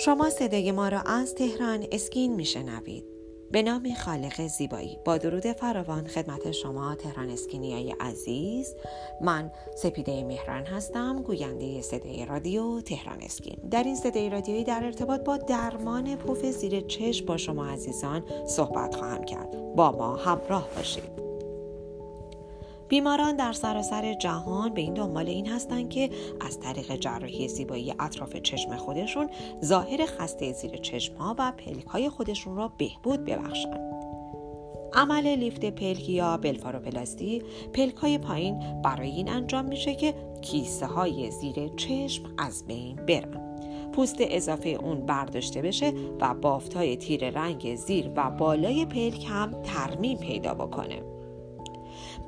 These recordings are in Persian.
شما صدای ما را از تهران اسکین میشنوید. به نام خالق زیبایی. با درود فراوان خدمت شما تهران اسکینیای عزیز. من سپیده مهران هستم گوینده صدای رادیو تهران اسکین. در این صدای رادیویی در ارتباط با درمان پف زیر چشم با شما عزیزان صحبت خواهم کرد. با ما همراه باشید. بیماران در سراسر جهان به این دنبال این هستند که از طریق جراحی زیبایی اطراف چشم خودشون ظاهر خسته زیر چشم ها و پلک های خودشون را بهبود ببخشند. عمل لیفت پلک یا بلفاروپلاستی پلک های پایین برای این انجام میشه که کیسه های زیر چشم از بین برن. پوست اضافه اون برداشته بشه و بافت های تیر رنگ زیر و بالای پلک هم ترمیم پیدا بکنه.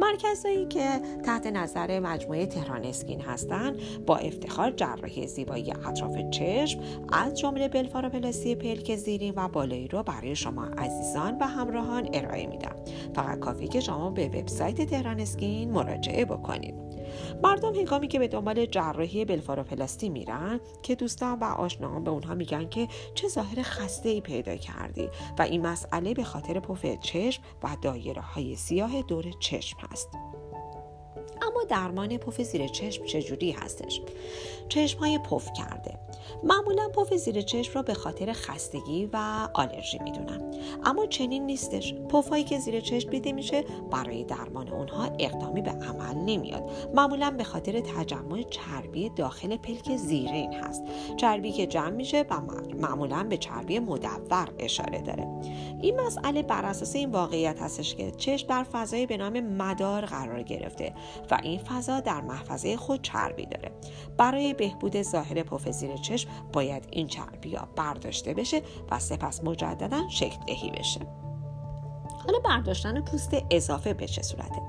مرکزهایی که تحت نظر مجموعه تهران اسکین هستند با افتخار جراحی زیبایی اطراف چشم از جمله بلفاروپلاسی پلک زیرین و بالایی رو برای شما عزیزان و همراهان ارائه میدم. فقط کافی که شما به وبسایت تهران اسکین مراجعه بکنید. مردم هنگامی که به دنبال جراحی بلفاروپلاستی میرن که دوستان و آشناهان به اونها میگن که چه ظاهر خسته ای پیدا کردی و این مسئله به خاطر پف چشم و دایره های سیاه دور چشم هست. درمان پف زیر چشم چجوری هستش؟ چشم های پف کرده. معمولا پف زیر چشم را به خاطر خستگی و آلرژی می‌دونن. اما چنین نیستش. پف که زیر چشم دیده میشه برای درمان اونها اقدامی به عمل نمیاد. معمولا به خاطر تجمع چربی داخل پلک زیرین هست. چربی که جمع میشه و معمولا به چربی مدور اشاره داره. این مسئله بر اساس این واقعیت هستش که چشم در فضای به نام مدار قرار گرفته و این فضا در محفظه خود چربی داره. برای بهبود ظاهر پف زیر چشم باید این چربی ها برداشته بشه و سپس مجددا شکل دهی بشه. حالا برداشتن پوست اضافه به چه صورته؟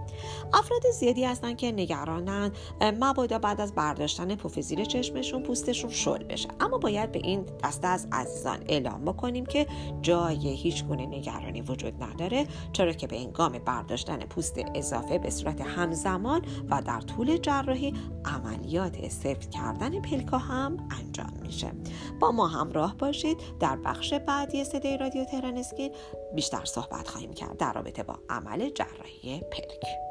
افراد زیادی هستن که نگرانن مبادا بعد از برداشتن پف زیر چشمشون پوستشون شل بشه. اما باید به این دسته از عزیزان اعلام بکنیم که جای هیچ گونه نگرانی وجود نداره چرا که به انگام برداشتن پوست اضافه به صورت همزمان و در طول جراحی عملیات سفت کردن پلکا هم انجام میشه. با ما همراه باشید. در بخش بعدی صدای رادیو تهران اسکین بیشتر صحبت خواهیم کرد در رابطه با عمل جراحی پلک.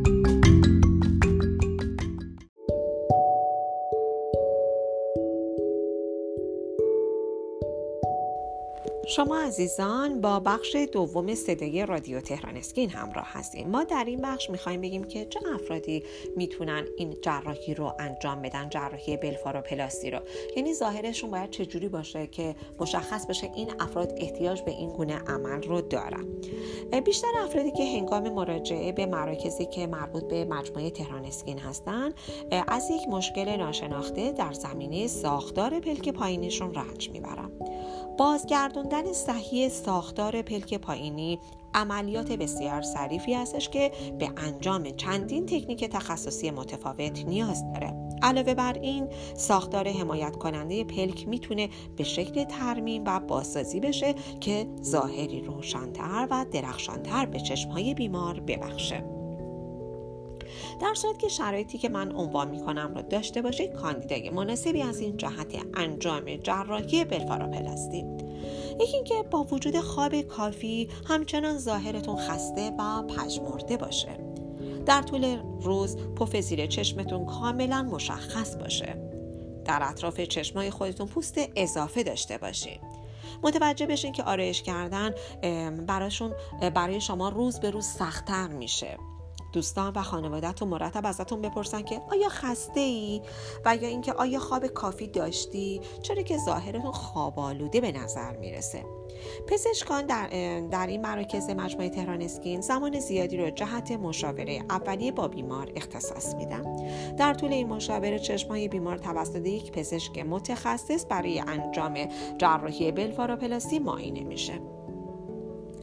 شما عزیزان با بخش دوم صدای رادیو تهران اسکین همراه هستیم. ما در این بخش می‌خوایم بگیم که چه افرادی می‌تونن این جراحی رو انجام بدن جراحی بلفاروپلاستی رو. یعنی ظاهرشون باید چجوری باشه که مشخص بشه این افراد احتیاج به این گونه عمل رو دارن. بیشتر افرادی که هنگام مراجعه به مراکزی که مربوط به مجموعه تهران اسکین هستن از یک مشکل ناشناخته در زمینه ساختار پلک پایینشون رنج می‌برن. بازگردوندن صحیح ساختار پلک پایینی عملیات بسیار ظریفی هستش که به انجام چندین تکنیک تخصصی متفاوت نیاز داره. علاوه بر این ساختار حمایت کننده پلک می‌تونه به شکل ترمیم و بازسازی بشه که ظاهری روشنتر و درخشانتر به چشمهای بیمار ببخشه. در صورت که شرایطی که من عنوان می‌کنم را داشته باشید کاندیدای مناسبی از این جهت انجام جراحی بلفاروپلاستی یکی اینکه با وجود خواب کافی همچنان ظاهرتون خسته و پژمرده باشه. در طول روز پف زیر چشمتون کاملا مشخص باشه. در اطراف چشمای خودتون پوست اضافه داشته باشید. متوجه بشین که آرایش کردن براشون برای شما روز به روز سختتر میشه. دوستان و خانوادهتون مرتب ازتون بپرسن که آیا خسته ای و یا اینکه آیا خواب کافی داشتی؟ چرا که ظاهرتون خواب آلوده به نظر می‌رسه. پزشکان در, در این مراکز مجموعه تهران اسکین زمان زیادی رو جهت مشاوره اولیه با بیمار اختصاص میدن. در طول این مشاوره چشمای بیمار توسط یک پزشک متخصص برای انجام جراحی بلفاروپلاستی معاینه میشه.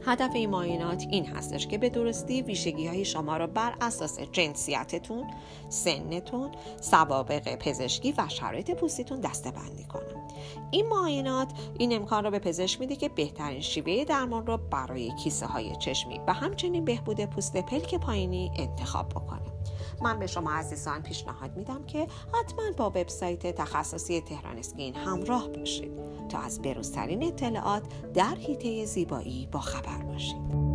هدف این معاینات این هستش که به درستی ویژگی های شما را بر اساس جنسیتتون، سنتون، سوابق پزشکی و شرایط پوستیتون دسته بندی کنه. این معاینات این امکان را به پزشک میده که بهترین شیوه درمان را برای کیسه های چشمی و همچنین بهبود پوست پلک پایینی انتخاب بکنه. من به شما عزیزان پیشنهاد میدم که حتما با وبسایت تخصصی تهران اسکین همراه باشید تا از بروزترین اطلاعات در حیطه زیبایی با خبر باشید.